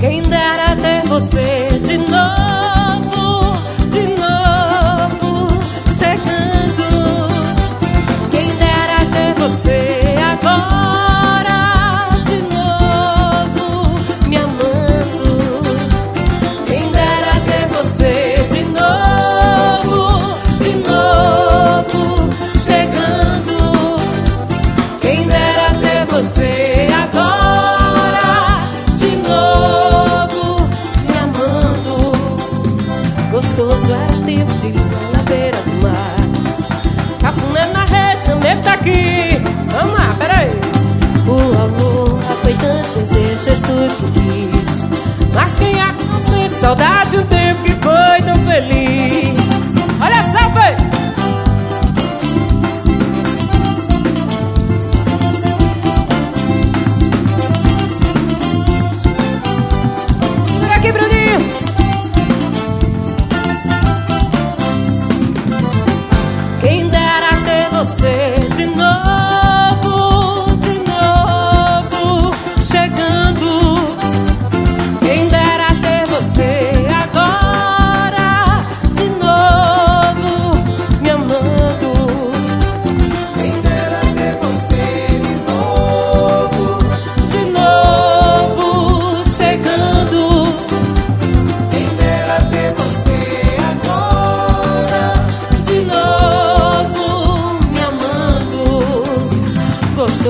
Quem dera ter você. você agora de novo me amando. Gostoso é tempo de lua na beira do mar. Tá Cafuné na rede, o tá aqui. Vamos lá, peraí. O amor foi tanto desejo, tudo que quis. Mas quem há com sede, saudade, o tempo que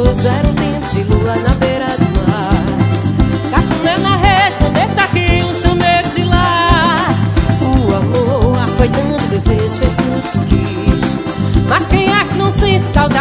Era o tempo de lua na beira do mar. Cafuné na rede, chamego daqui, um chameiro de lá. O amor foi tanto desejo, fez tudo que quis. Mas quem é que não sente saudade?